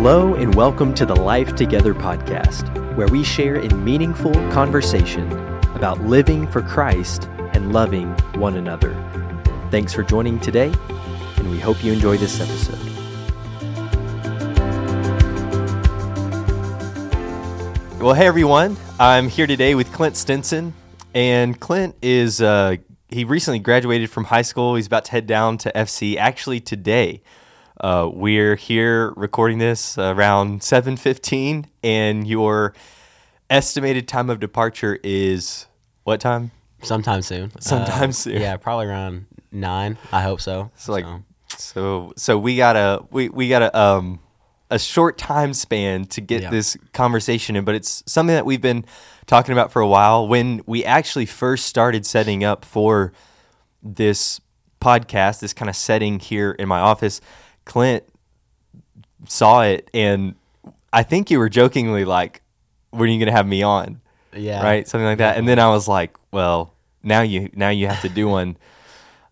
Hello, and welcome to the Life Together podcast, where we share in meaningful conversation about living for Christ and loving one another. Thanks for joining today, and we hope you enjoy this episode. Well, hey everyone, I'm here today with Clint Stinson, and Clint is uh, he recently graduated from high school. He's about to head down to FC actually today. Uh, we're here recording this around 7:15, and your estimated time of departure is what time? Sometime soon. Sometime Uh, soon. Yeah, probably around nine. I hope so. So like, so so we got a we we got a um a short time span to get Yeah. this conversation in, but it's something that we've been talking about for a while. When we actually first started setting up for this podcast, this kind of setting here in my office, Clint saw it, and I think you were jokingly like, "When are you going to have me on?" yeah, right? Something like that. And then i was like well now you now you have to do one.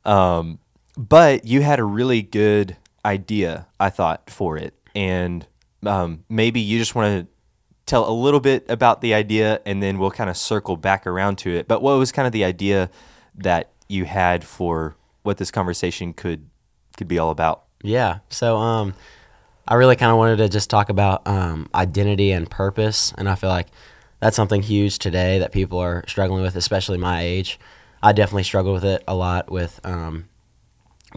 Um, but you had a really good idea i thought for it. And um, maybe you just want to tell a little bit about the idea and then we'll kind of circle back around to it. But what was kind of the idea that you had for what this conversation could could be all about Yeah. So um, I really kind of wanted to just talk about um, identity and purpose, and I feel like that's something huge today that people are struggling with, especially my age. I definitely struggled with it a lot with um,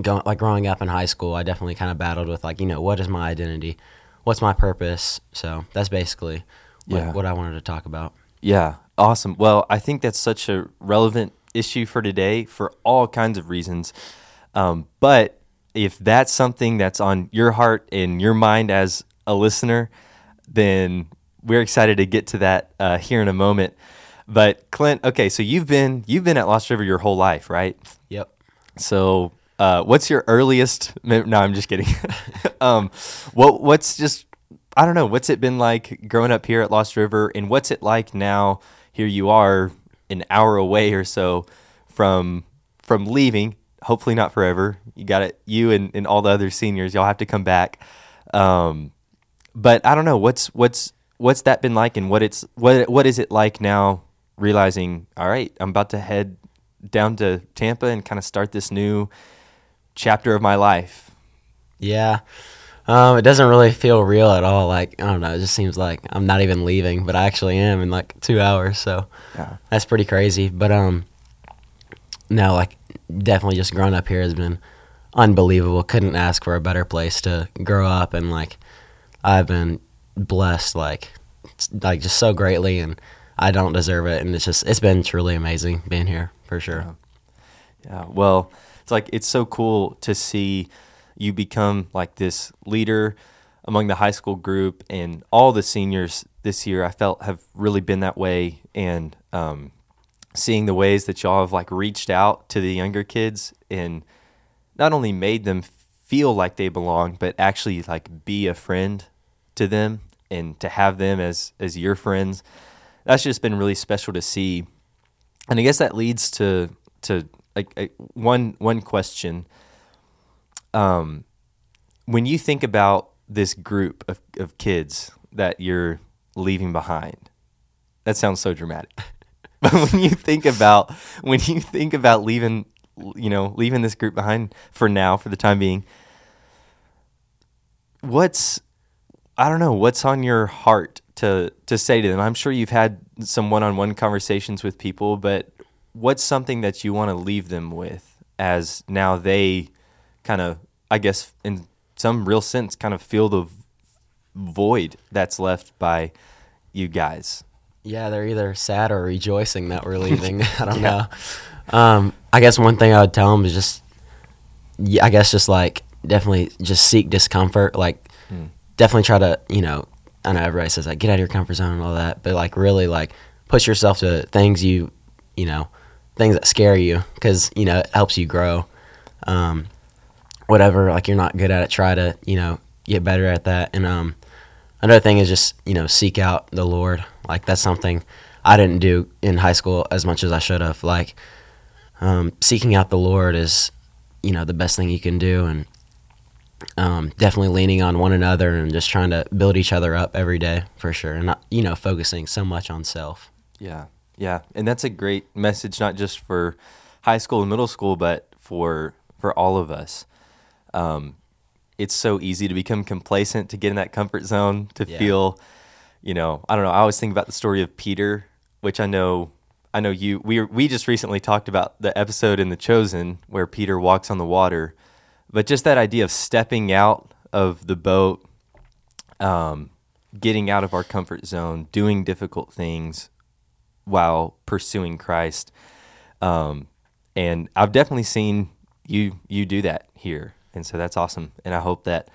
going like growing up in high school. I definitely kind of battled with like you know what is my identity, what's my purpose. So that's basically what, Yeah. what I wanted to talk about. Yeah, awesome. Well, I think that's such a relevant issue for today for all kinds of reasons. Um, but if that's something that's on your heart and your mind as a listener, then we're excited to get to that uh, here in a moment. But Clint, okay, so you've been you've been at Lost River your whole life, right? Yep. So, uh, what's your earliest? No, I'm just kidding. um, what what's just I don't know. What's it been like growing up here at Lost River, and what's it like now? Here you are, an hour away or so from from leaving. Hopefully not forever. You got it. You and, and all the other seniors, y'all have to come back. Um, but I don't know what's what's what's that been like, and what it's what what is it like now? Realizing, all right, I'm about to head down to Tampa and kind of start this new chapter of my life. Yeah. Um, it doesn't really feel real at all. Like I don't know. It just seems like I'm not even leaving, but I actually am in like two hours. So Yeah. that's pretty crazy. But um, no, like definitely just growing up here has been unbelievable. Couldn't ask for a better place to grow up, and like I've been blessed, like like just so greatly, and I don't deserve it. And it's just it's been truly amazing being here for sure. Yeah. Well, it's like it's so cool to see you become like this leader among the high school group and all the seniors this year. I felt have really been that way, and um, seeing the ways that y'all have like reached out to the younger kids and not only made them feel like they belong, but actually like be a friend to them and to have them as as your friends. That's just been really special to see. And I guess that leads to to like one one question. Um, when you think about this group of, of kids that you're leaving behind, that sounds so dramatic. but when you think about when you think about leaving, you know, leaving this group behind for now, for the time being, what's I don't know what's on your heart to to say to them. I'm sure you've had some one-on-one conversations with people, but what's something that you want to leave them with as now they kind of I guess in some real sense kind of feel the void that's left by you guys. Yeah, they're either sad or rejoicing that we're leaving. I don't know. Um, I guess one thing I would tell them is just, yeah, I guess just like definitely just seek discomfort. Like, definitely try to, you know, I know everybody says like get out of your comfort zone and all that, but like really like push yourself to things you, you know, things that scare you because you know it helps you grow. Um, whatever like you're not good at it, try to you know get better at that. And um, another thing is just you know seek out the Lord. Like that's something I didn't do in high school as much as I should have. Like um, seeking out the Lord is you know the best thing you can do, and um, definitely leaning on one another and just trying to build each other up every day for sure, and not you know focusing so much on self. Yeah, yeah, and that's a great message, not just for high school and middle school, but for for all of us. Um, it's so easy to become complacent, to get in that comfort zone, to Yeah. feel, you know, I don't know. I always think about the story of Peter, which I know, I know you. We we just recently talked about the episode in The Chosen where Peter walks on the water, but just that idea of stepping out of the boat, um, getting out of our comfort zone, doing difficult things while pursuing Christ. Um, and I've definitely seen you you do that here, and so that's awesome. And I hope that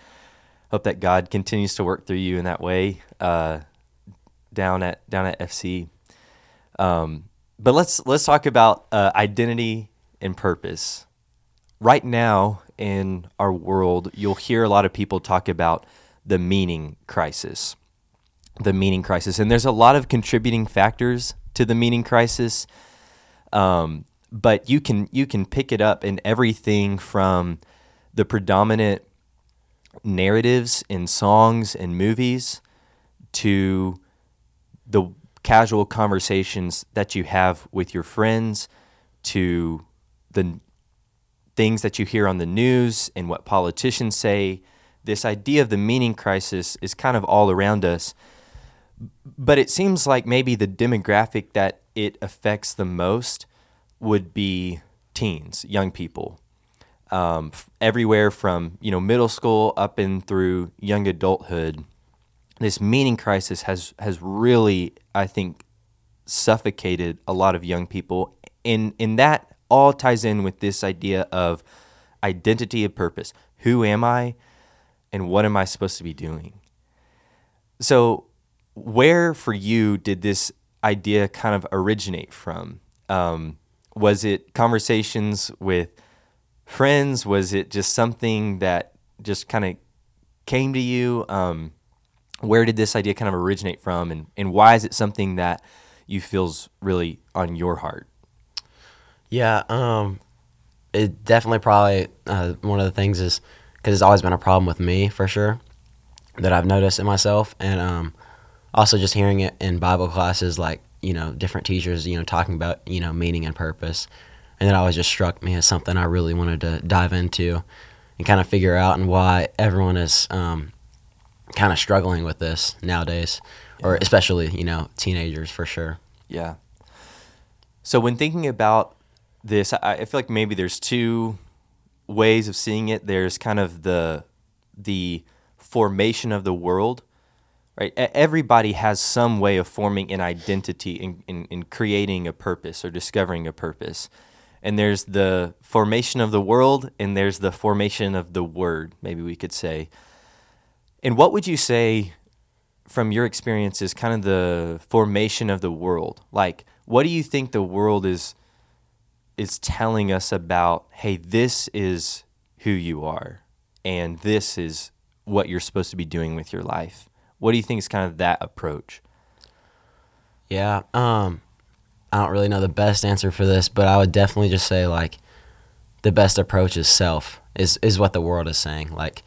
hope that God continues to work through you in that way uh, down at down at FC. Um, but let's let's talk about uh, identity and purpose. Right now in our world, you'll hear a lot of people talk about the meaning crisis the meaning crisis. And there's a lot of contributing factors to the meaning crisis. Um, but you can you can pick it up in everything from the predominant narratives in songs and movies to the casual conversations that you have with your friends to the things that you hear on the news and what politicians say. This idea of the meaning crisis is kind of all around us but it seems like maybe the demographic that it affects the most would be teens, young people, um, everywhere from you know middle school up and through young adulthood. This meaning crisis has has really, I think, suffocated a lot of young people, and and that all ties in with this idea of identity and purpose. Who am I, and what am I supposed to be doing? So, where for you did this idea kind of originate from? Um, was it conversations with friends? Was it just something that just kind of came to you? Um, where did this idea kind of originate from, and, and why is it something that you feels really on your heart? Yeah, um, it definitely probably uh, one of the things is because it's always been a problem with me for sure that I've noticed in myself, and um, also just hearing it in Bible classes, like you know, different teachers, you know, talking about you know meaning and purpose, and that always just struck me as something I really wanted to dive into and kind of figure out and why everyone is um, kind of struggling with this nowadays, or especially you know teenagers for sure. Yeah. So when thinking about this, I, I feel like maybe there's two ways of seeing it. There's kind of the the formation of the world, right? Everybody has some way of forming an identity in, in, in creating a purpose or discovering a purpose. And there's the formation of the world, and there's the formation of the word, maybe we could say. And what would you say from your experience is kind of the formation of the world like what do you think the world is is telling us about hey this is who you are and this is what you're supposed to be doing with your life what do you think is kind of that approach Yeah. Um, I don't really know the best answer for this, but I would definitely just say like the best approach is self. Is is what the world is saying. Like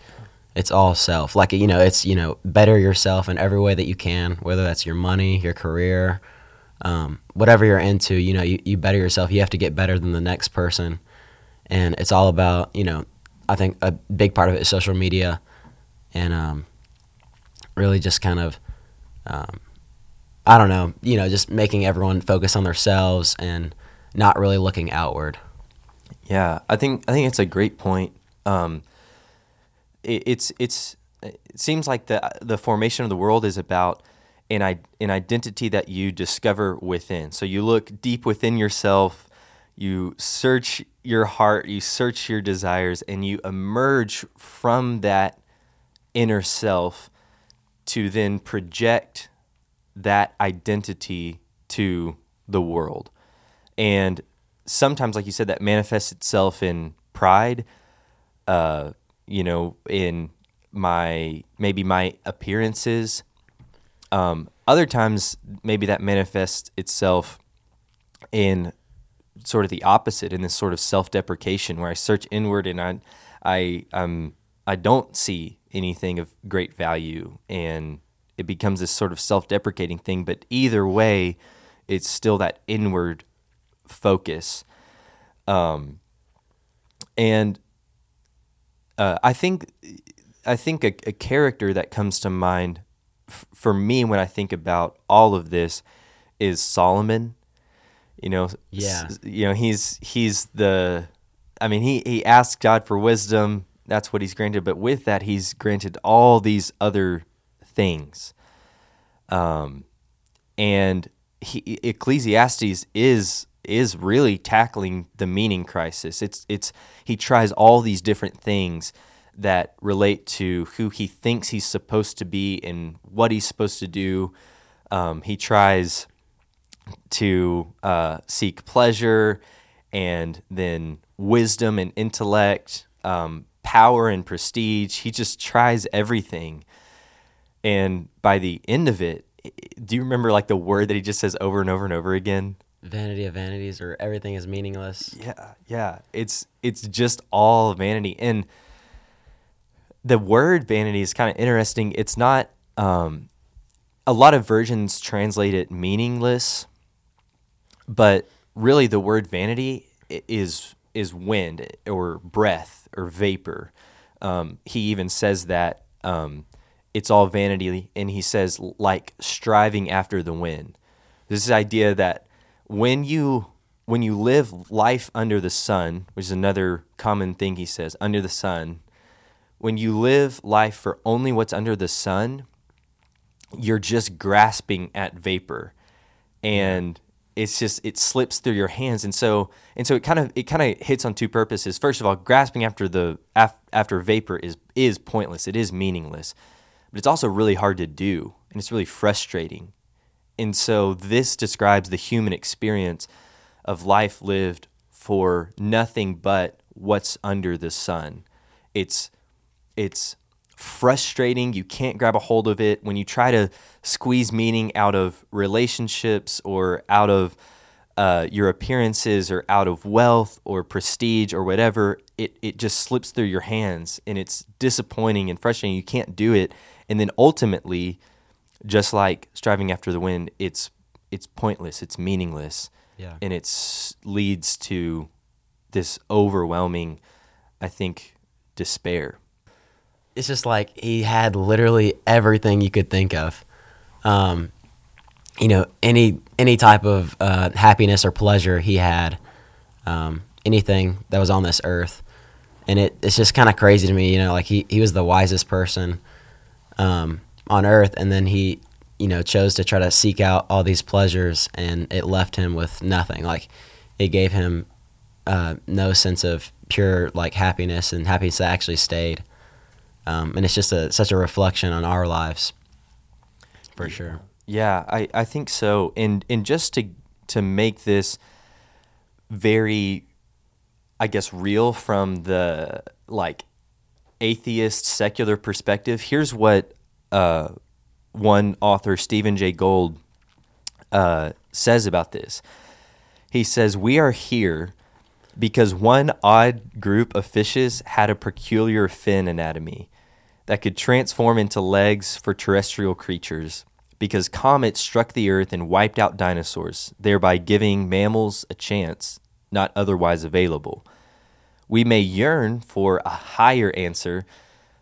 it's all self. Like you know, it's you know better yourself in every way that you can, whether that's your money, your career, um, whatever you're into. You know, you, you better yourself. You have to get better than the next person, and it's all about you know. I think a big part of it is social media, and um, really just kind of. Um, I don't know, you know, just making everyone focus on themselves and not really looking outward. Yeah, I think I think it's a great point. Um, it, it's it's it seems like the the formation of the world is about an an identity that you discover within. So you look deep within yourself, you search your heart, you search your desires, and you emerge from that inner self to then project that identity to the world. And sometimes, like you said, that manifests itself in pride, uh, you know, in my maybe my appearances. Um, other times, maybe that manifests itself in sort of the opposite, in this sort of self-deprecation, where I search inward and I, I, I'm I don't see anything of great value and it becomes this sort of self-deprecating thing but either way it's still that inward focus um, and uh, I think I think a, a, character that comes to mind f- for me when I think about all of this is Solomon. You know, yeah. S- you know he's he's the. I mean, he he asked God for wisdom. That's what he's granted. But with that, he's granted all these other things. Um, and he, Ecclesiastes is is really tackling the meaning crisis. It's it's he tries all these different things that relate to who he thinks he's supposed to be and what he's supposed to do. Um, he tries to uh, seek pleasure and then wisdom and intellect, um, power and prestige. He just tries everything. And by the end of it, do you remember like the word that he just says over and over and over again? vanity of vanities or everything is meaningless. Yeah, yeah. It's it's just all vanity. And the word vanity is kind of interesting. It's not um, a lot of versions translate it meaningless, but really the word vanity is is wind or breath or vapor. Um, he even says that um, it's all vanity, and he says like striving after the wind. This idea that when you when you live life under the sun, which is another common thing he says, under the sun, when you live life for only what's under the sun, you're just grasping at vapor. And it's just it slips through your hands and so and so it kind of it kind of hits on two purposes. First of all, grasping after the after vapor is is pointless. It is meaningless. But it's also really hard to do and it's really frustrating. And so this describes the human experience of life lived for nothing but what's under the sun. It's it's frustrating. You can't grab a hold of it when you try to squeeze meaning out of relationships or out of uh, your appearances or out of wealth or prestige or whatever. It it just slips through your hands and it's disappointing and frustrating. You can't do it, and then ultimately just like striving after the wind, it's it's pointless, it's meaningless, yeah. and it leads to this overwhelming, I think, despair. It's just like he had literally everything you could think of. Um, you know, any any type of uh, happiness or pleasure he had, um, anything that was on this earth, and it, it's just kind of crazy to me. You know, like he he was the wisest person. Um, on earth and then he you know chose to try to seek out all these pleasures and it left him with nothing. Like it gave him uh, no sense of pure like happiness and happiness that actually stayed. Um, and it's just a such a reflection on our lives. For sure. Yeah I, I think so. And and just to to make this very i guess real from the like atheist secular perspective here's what uh, one author, Stephen Jay Gould, uh, says about this. He says, We are here because one odd group of fishes had a peculiar fin anatomy that could transform into legs for terrestrial creatures because comets struck the earth and wiped out dinosaurs, thereby giving mammals a chance not otherwise available. We may yearn for a higher answer,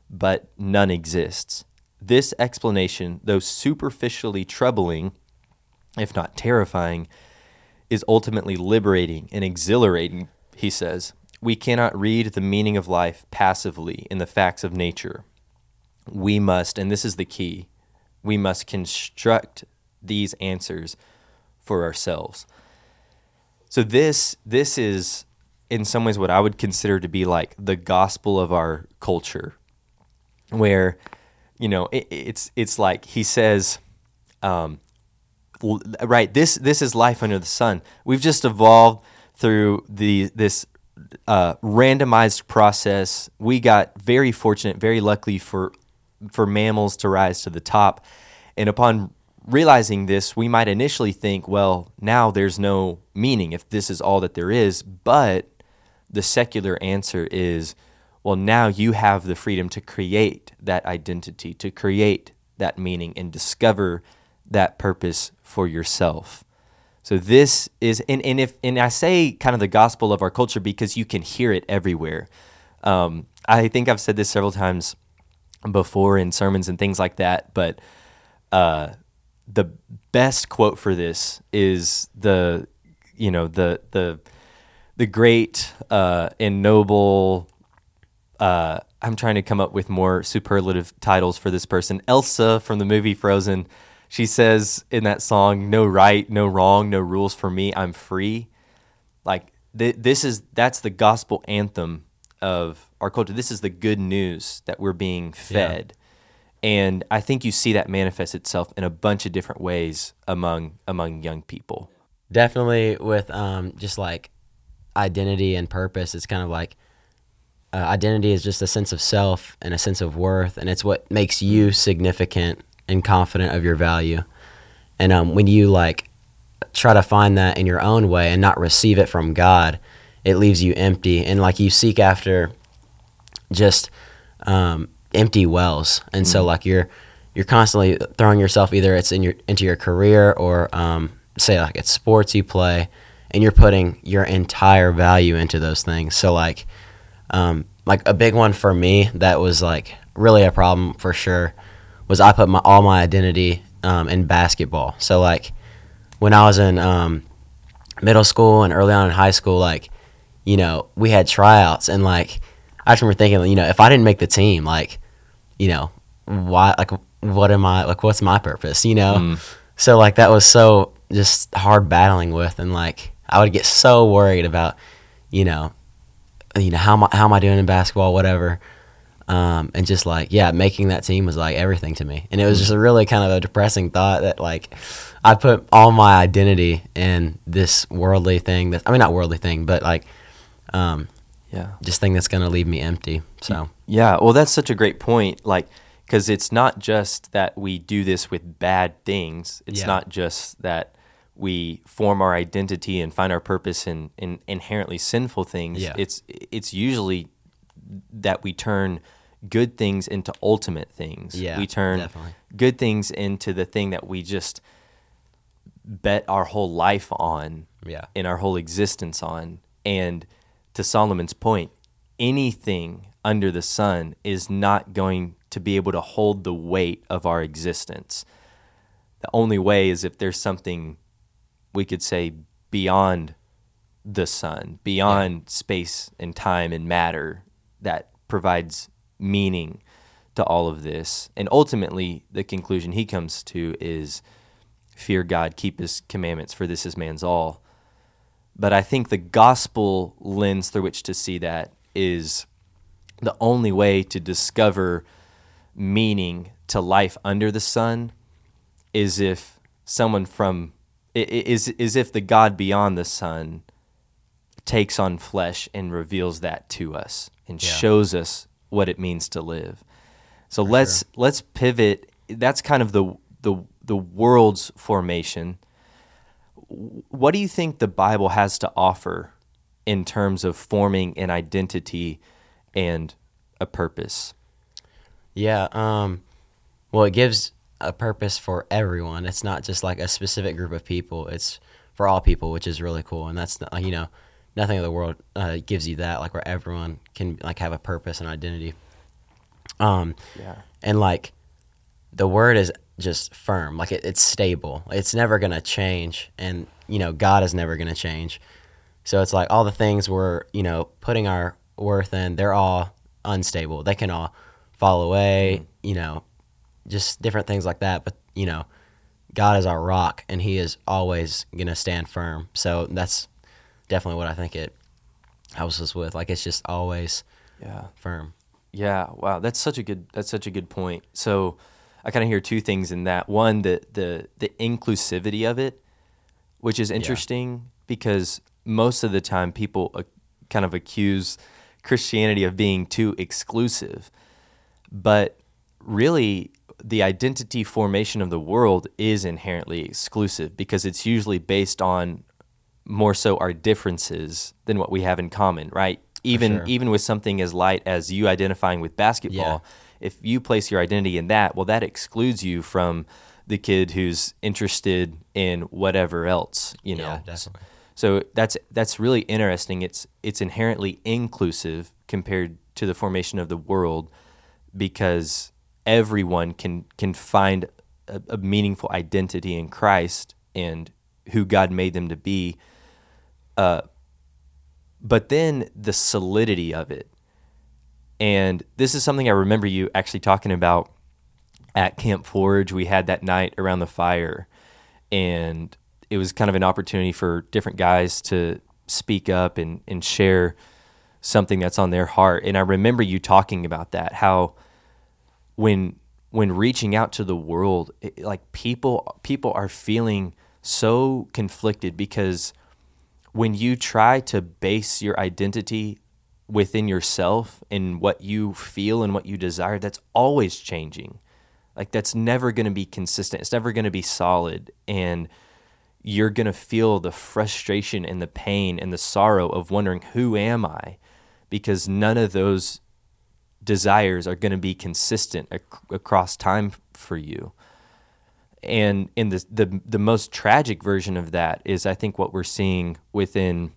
but none exists. This explanation, though superficially troubling, if not terrifying, is ultimately liberating and exhilarating, he says. We cannot read the meaning of life passively in the facts of nature. We must, and this is the key, we must construct these answers for ourselves. So this this is in some ways what I would consider to be like the gospel of our culture where you know, it, it's it's like he says, um, right? This this is life under the sun. We've just evolved through the this uh, randomized process. We got very fortunate, very lucky for for mammals to rise to the top, and upon realizing this, we might initially think, well, now there's no meaning if this is all that there is. But the secular answer is Well, now you have the freedom to create that identity, to create that meaning, and discover that purpose for yourself. So this is, and, and if and I say kind of the gospel of our culture because you can hear it everywhere. Um, I think I've said this several times before in sermons and things like that, but uh, the best quote for this is the, you know, the the the great uh, and noble. Uh, I'm trying to come up with more superlative titles for this person. Elsa from the movie Frozen she says in that song, "No right, no wrong, no rules for me. I'm free." Like th- this is that's the gospel anthem of our culture. This is the good news that we're being fed. Yeah. And I think you see that manifest itself in a bunch of different ways among among young people. Definitely with um, just like identity and purpose. It's kind of like uh, identity is just a sense of self and a sense of worth, and it's what makes you significant and confident of your value. And um, when you like try to find that in your own way and not receive it from God, it leaves you empty. And like you seek after just um, empty wells. And mm-hmm. so like you're you're constantly throwing yourself either it's in your into your career or um, say like it's sports you play, and you're putting your entire value into those things. So like um, like a big one for me that was like really a problem for sure was I put my all my identity um, in basketball. So like when I was in um, middle school and early on in high school, like you know we had tryouts and like I just remember thinking, you know, if I didn't make the team, like you know why like what am I like what's my purpose, you know? Mm. So like that was so just hard battling with and like I would get so worried about you know you know how am I, how am I doing in basketball whatever. Um, and just like yeah making that team was like everything to me. And it was just a really kind of a depressing thought that like i put all my identity in this worldly thing that i mean not worldly thing but like um, yeah. just thing that's gonna leave me empty so. Yeah. Well that's such a great point like because it's not just that we do this with bad things. It's yeah. not just that we form our identity and find our purpose in, in inherently sinful things yeah. it's it's usually that we turn good things into ultimate things. Yeah, we turn definitely. good things into the thing that we just bet our whole life on. Yeah, in our whole existence on. And to Solomon's point, anything under the sun is not going to be able to hold the weight of our existence. The only way is if there's something we could say beyond the sun, beyond yeah. space and time and matter that provides meaning to all of this. And ultimately, the conclusion he comes to is fear God, keep his commandments, for this is man's all. But I think the gospel lens through which to see that is the only way to discover meaning to life under the sun is if someone from is is if the God beyond the sun takes on flesh and reveals that to us and yeah. shows us what it means to live. So For let's sure. let's pivot. That's kind of the the the world's formation. What do you think the Bible has to offer in terms of forming an identity and a purpose? Yeah, um, well, it gives a purpose for everyone. It's not just like a specific group of people. It's for all people, which is really cool. And that's you know nothing in the world uh, gives you that like where everyone can like have a purpose and identity um yeah and like the word is just firm like it, it's stable it's never gonna change and you know god is never gonna change so it's like all the things we're you know putting our worth in they're all unstable they can all fall away mm-hmm. you know just different things like that but you know god is our rock and he is always gonna stand firm so that's definitely what I think it helps us with. Like it's just always yeah firm. Yeah, wow, that's such a good that's such a good point. So I kind of hear two things in that. One, the the the inclusivity of it, which is interesting yeah. because most of the time people uh, kind of accuse Christianity of being too exclusive, but really the identity formation of the world is inherently exclusive because it's usually based on more so our differences than what we have in common, right? even sure. even with something as light as you identifying with basketball, if you place your identity in that, well, that excludes you from the kid who's interested in whatever else, you know. Yeah, definitely. So that's that's really interesting. It's it's inherently inclusive compared to the formation of the world because everyone can can find a, a meaningful identity in Christ and who God made them to be. Uh, but then the solidity of it, and this is something I remember you actually talking about at Camp Forge. We had that night around the fire, and it was kind of an opportunity for different guys to speak up and, and share something that's on their heart. And I remember you talking about that, how when when reaching out to the world, it, like people people are feeling so conflicted because when you try to base your identity within yourself and what you feel and what you desire, that's always changing. Like that's never going to be consistent. It's never going to be solid and you're going to feel the frustration and the pain and the sorrow of wondering who am I? Because none of those desires are going to be consistent ac- across time for you. And in the, the the most tragic version of that is I think what we're seeing within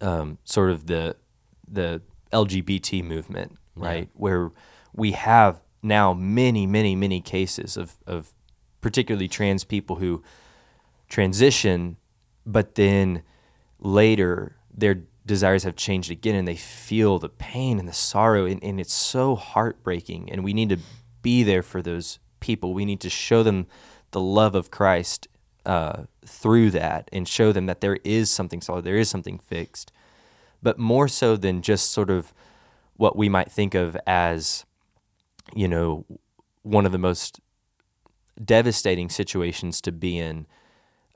um, sort of the the LGBT movement, right? Where we have now many, many, many cases of, of particularly trans people who transition, but then later their desires have changed again and they feel the pain and the sorrow and, and it's so heartbreaking. And we need to be there for those people. We need to show them the love of christ uh, through that and show them that there is something solid there is something fixed. But more so than just sort of what we might think of as you know one of the most devastating situations to be in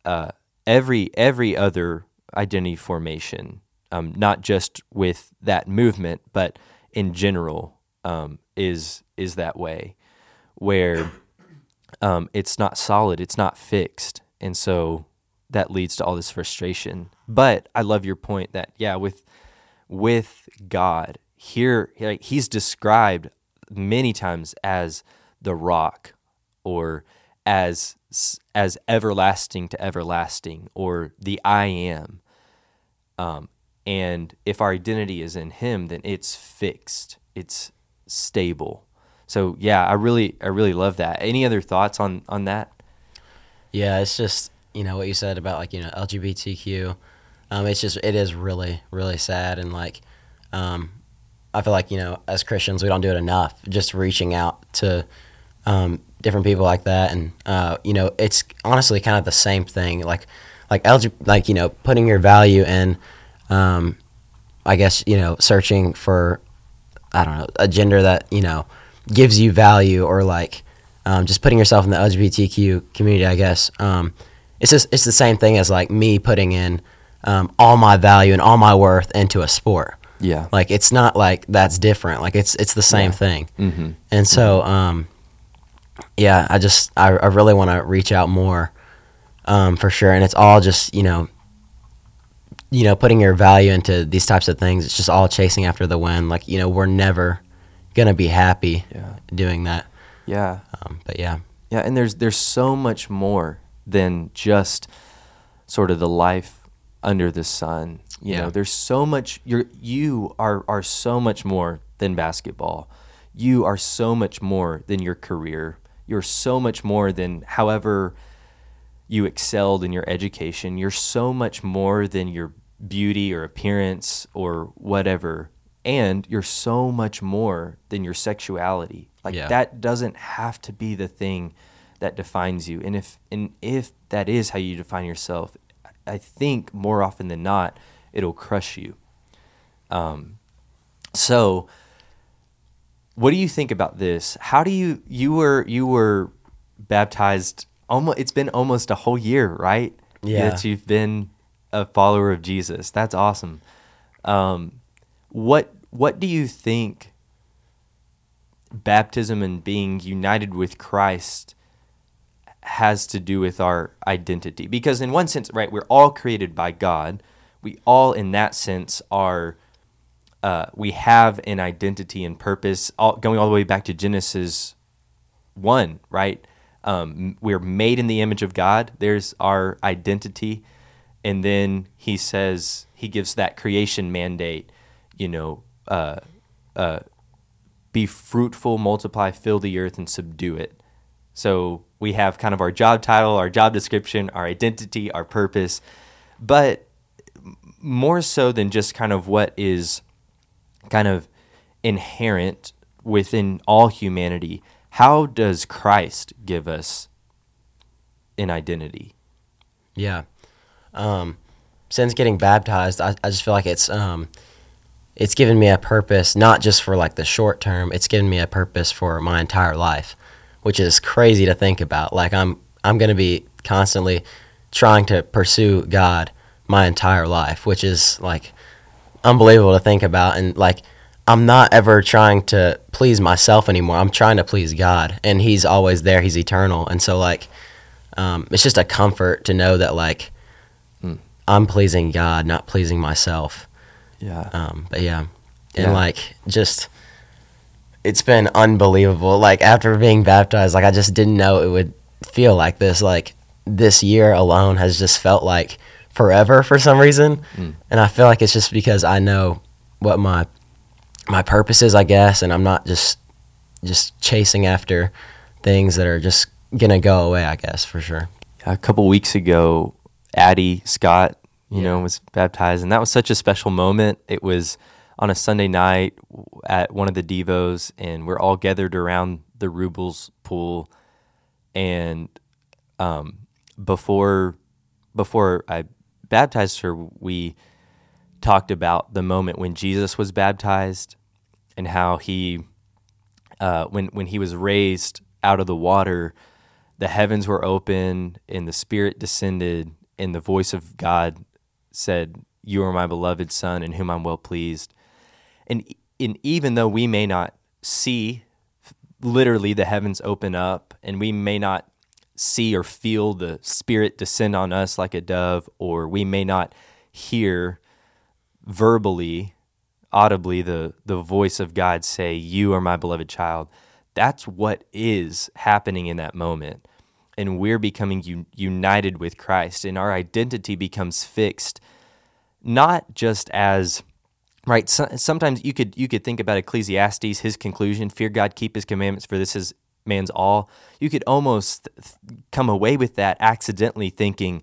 uh, every every other identity formation, um, not just with that movement, but in general, um, is is that way, where um, it's not solid, it's not fixed, and so that leads to all this frustration. But I love your point that yeah, with with God here, He's described many times as the rock or as as everlasting to everlasting or the I am. Um, and if our identity is in Him, then it's fixed. It's stable. So yeah, I really I really love that. Any other thoughts on on that? Yeah, it's just you know what you said about like you know LGBTQ. Um, it's just it is really really sad and like um, I feel like you know as Christians we don't do it enough. Just reaching out to um, different people like that, and uh, you know it's honestly kind of the same thing. Like like LG, like you know putting your value in, um, I guess you know searching for I don't know a gender that you know gives you value or like um, just putting yourself in the LGBTQ community. I guess um, it's just it's the same thing as like me putting in um, all my value and all my worth into a sport. Yeah. Like it's not like that's different. Like it's it's the same Yeah. thing. Mm-hmm. And so, um, yeah, I just I, I really want to reach out more, um, for sure. And it's all just you know, you know, putting your value into these types of things. It's just all chasing after the win. Like you know, we're never gonna be happy Yeah. doing that. Yeah. Um, but yeah, Yeah, and there's there's so much more than just sort of the life under the sun. You Yeah. know, there's so much you're you are are so much more than basketball. You are so much more than your career. You're so much more than however you excelled in your education. You're so much more than your beauty or appearance or whatever. And you're so much more than your sexuality. Like Yeah. that doesn't have to be the thing that defines you. And if and if that is how you define yourself, I think more often than not, it'll crush you. Um, so what do you think about this? How do you you were you were baptized almost it's been almost a whole year, right? Yeah. That you've been a follower of Jesus. That's awesome. Um, what what do you think baptism and being united with Christ has to do with our identity? Because in one sense, right, we're all created by God. We all in that sense are uh, we have an identity and purpose, all, going all the way back to Genesis one, right? Um, we're made in the image of God. There's our identity, and then He says He gives that creation mandate. You know, uh, uh, be fruitful, multiply, fill the earth, and subdue it. So we have kind of our job title, our job description, our identity, our purpose, but more so than just kind of what is kind of inherent within all humanity, how does Christ give us an identity? Yeah. Um, since getting baptized, I, I just feel like it's um, it's given me a purpose, not just for like the short term. It's given me a purpose for my entire life, which is crazy to think about. Like I'm I'm gonna be constantly trying to pursue God my entire life, which is like unbelievable to think about. And like I'm not ever trying to please myself anymore. I'm trying to please God, and He's always there. He's eternal, and so like um, it's just a comfort to know that like Mm. I'm pleasing God, not pleasing myself. Yeah. Um, but yeah, and Yeah. like just it's been unbelievable. Like after being baptized, like I just didn't know it would feel like this. Like this year alone has just felt like forever for some reason, Mm. and I feel like it's just because I know what my my purposes, I guess, and I'm not just just chasing after things that are just gonna go away. I guess for sure. a couple weeks ago, Addie Scott, you know, was baptized, and that was such a special moment. It was on a Sunday night at one of the devos, and we're all gathered around the Rubles pool, and um, before before I baptized her, we talked about the moment when Jesus was baptized and how he uh, when when he was raised out of the water, the heavens were open and the Spirit descended, and the voice of God said, "You are my beloved Son, in whom I'm well pleased." And and even though we may not see literally the heavens open up, and we may not see or feel the Spirit descend on us like a dove, or we may not hear verbally audibly the the voice of God say, "You are my beloved child." That's what is happening in that moment, and we're becoming un- united with Christ, and our identity becomes fixed, not just as right. So, sometimes you could you could think about Ecclesiastes, his conclusion: "Fear God, keep His commandments, for this is man's all." You could almost th- come away with that accidentally thinking,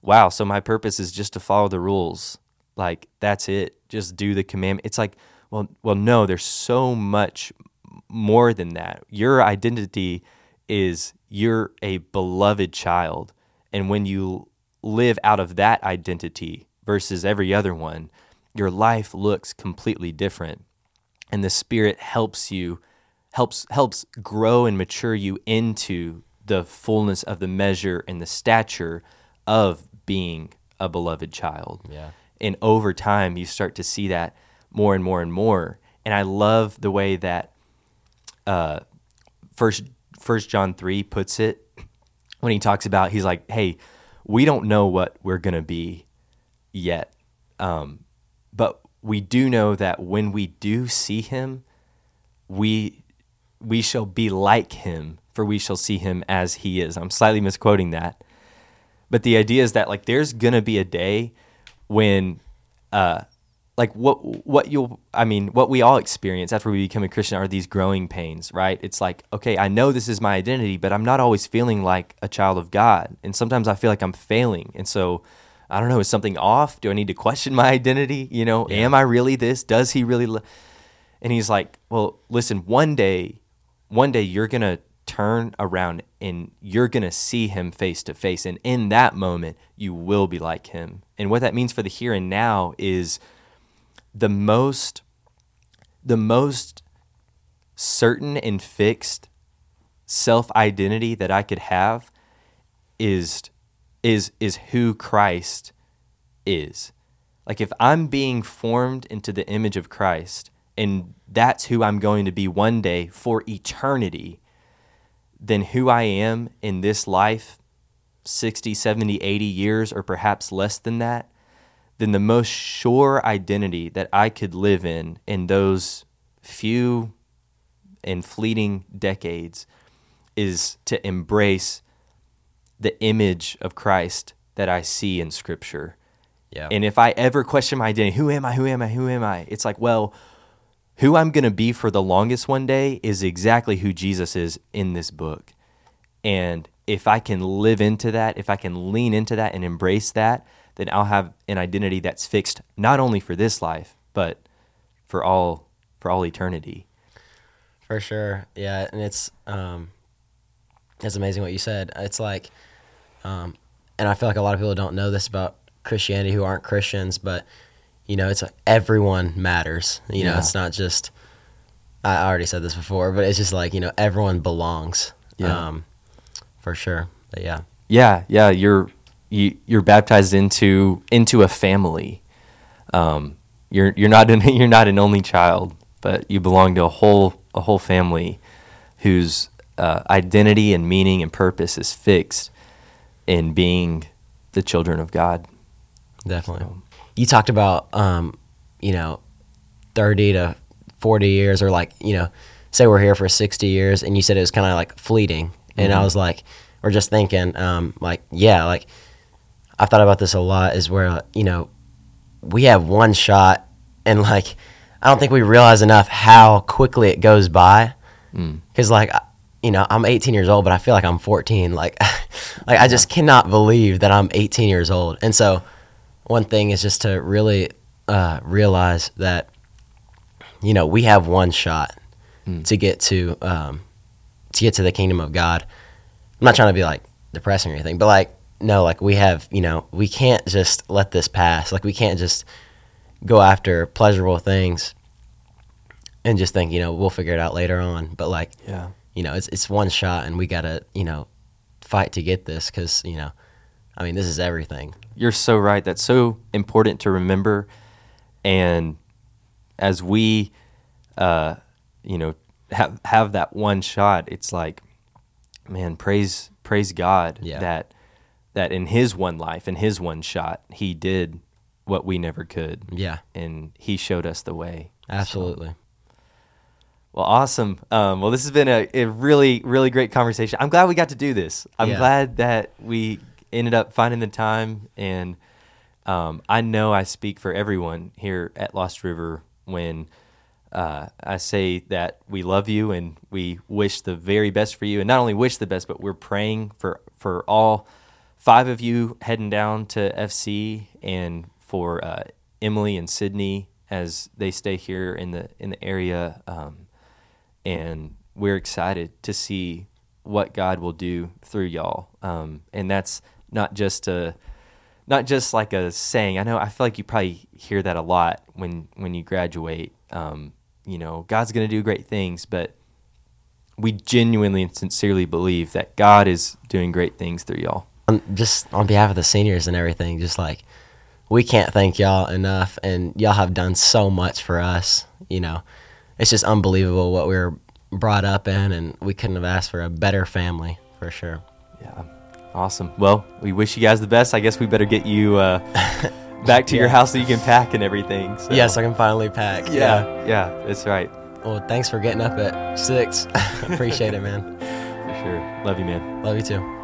"Wow, so my purpose is just to follow the rules." Like that's it just do the commandment. It's like well well no there's so much more than that. Your identity is you're a beloved child. And when you live out of that identity versus every other one your life looks completely different. And the spirit helps you helps helps grow and mature you into the fullness of the measure and the stature of being a beloved child. Yeah. And over time you start to see that more and more and more. And i love the way that uh first first john 3 puts it when he talks about he's like hey we don't know what we're going to be yet um but we do know that when we do see him we we shall be like him for we shall see him as he is. I'm slightly misquoting that. But the idea is that like there's gonna be a day when uh like what what you'll I mean what we all experience after we become a Christian are these growing pains, right? It's like, okay, I know this is my identity, but I'm not always feeling like a child of God. And sometimes I feel like I'm failing. And so I don't know, is something off? Do I need to question my identity? You know, am I really this? Does he really lo-? And he's like, "Well, listen, one day one day you're going to turn around and you're going to see him face to face and in that moment you will be like him and what that means for the here and now is the most the most certain and fixed self identity that I could have is is is who Christ is. Like if I'm being formed into the image of Christ and that's who I'm going to be one day for eternity, then who I am in this life 60, 70, 80 years or perhaps less than that, then the most sure identity that I could live in in those few and fleeting decades is to embrace the image of Christ that I see in Scripture. Yeah. And if I ever question my identity, who am I? Who am I? Who am I? It's like, well, who I'm going to be for the longest one day is exactly who Jesus is in this book. And if I can live into that, if I can lean into that and embrace that, then I'll have an identity that's fixed not only for this life, but for all for all eternity. For sure. Yeah, and it's um it's amazing what you said. It's like um and I feel like a lot of people don't know this about Christianity who aren't Christians, but you know, it's like everyone matters. You know, Yeah. it's not just I already said this before, but it's just like, you know, everyone belongs. Yeah. Um for sure. But yeah. Yeah, yeah, you're you, you're baptized into into a family. Um, you're you're not an, you're not an only child, but you belong to a whole a whole family whose uh, identity and meaning and purpose is fixed in being the children of God. Definitely. You talked about, um, you know, 30 to 40 years, or like, you know, say we're here for 60 years, and you said it was kind of like fleeting. And I was like, or just thinking, um, like, yeah, like, I've thought about this a lot is where, you know, we have one shot, and like, I don't think we realize enough how quickly it goes by. Mm. Because, like, you know, I'm 18 years old, but I feel like I'm 14. Like, like I just cannot believe that I'm 18 years old. And so, one thing is just to really uh, realize that, you know, we have one shot Mm. to get to um, to get to the kingdom of God. I'm not trying to be like depressing or anything, but like, no, like we have, you know, we can't just let this pass. Like, we can't just go after pleasurable things and just think, you know, we'll figure it out later on. But like, Yeah. you know, it's it's one shot, and we gotta, you know, fight to get this because, you know, I mean, this is everything. You're so right. That's so important to remember. And as we, uh, you know, have have that one shot, it's like, man, praise praise God Yeah. that that in His one life, in His one shot, He did what we never could, Yeah, and He showed us the way. absolutely. Well, awesome. Um, well, this has been a, a really, really great conversation. I'm glad we got to do this. I'm Yeah. glad that we ended up finding the time. And um, I know I speak for everyone here at Lost River when uh, I say that we love you and we wish the very best for you. And not only wish the best, but we're praying for, for all five of you heading down to FC and for uh, Emily and Sydney as they stay here in the in the area. Um, and we're excited to see what God will do through y'all. Um, and that's not just a, not just like a saying. I know I feel like you probably hear that a lot when when you graduate. Um, you know, God's going to do great things, but we genuinely and sincerely believe that God is doing great things through y'all. Um, just on behalf of the seniors and everything, just like we can't thank y'all enough, and y'all have done so much for us. You know, it's just unbelievable what we were brought up in, and we couldn't have asked for a better family for sure. Yeah. Awesome. Well, we wish you guys the best. I guess we better get you uh, back to your house so you can pack and everything. So. Yes, I can finally pack. Yeah, yeah, that's right. Well, thanks for getting up at six. Appreciate it, man. For sure. Love you, man. Love you too.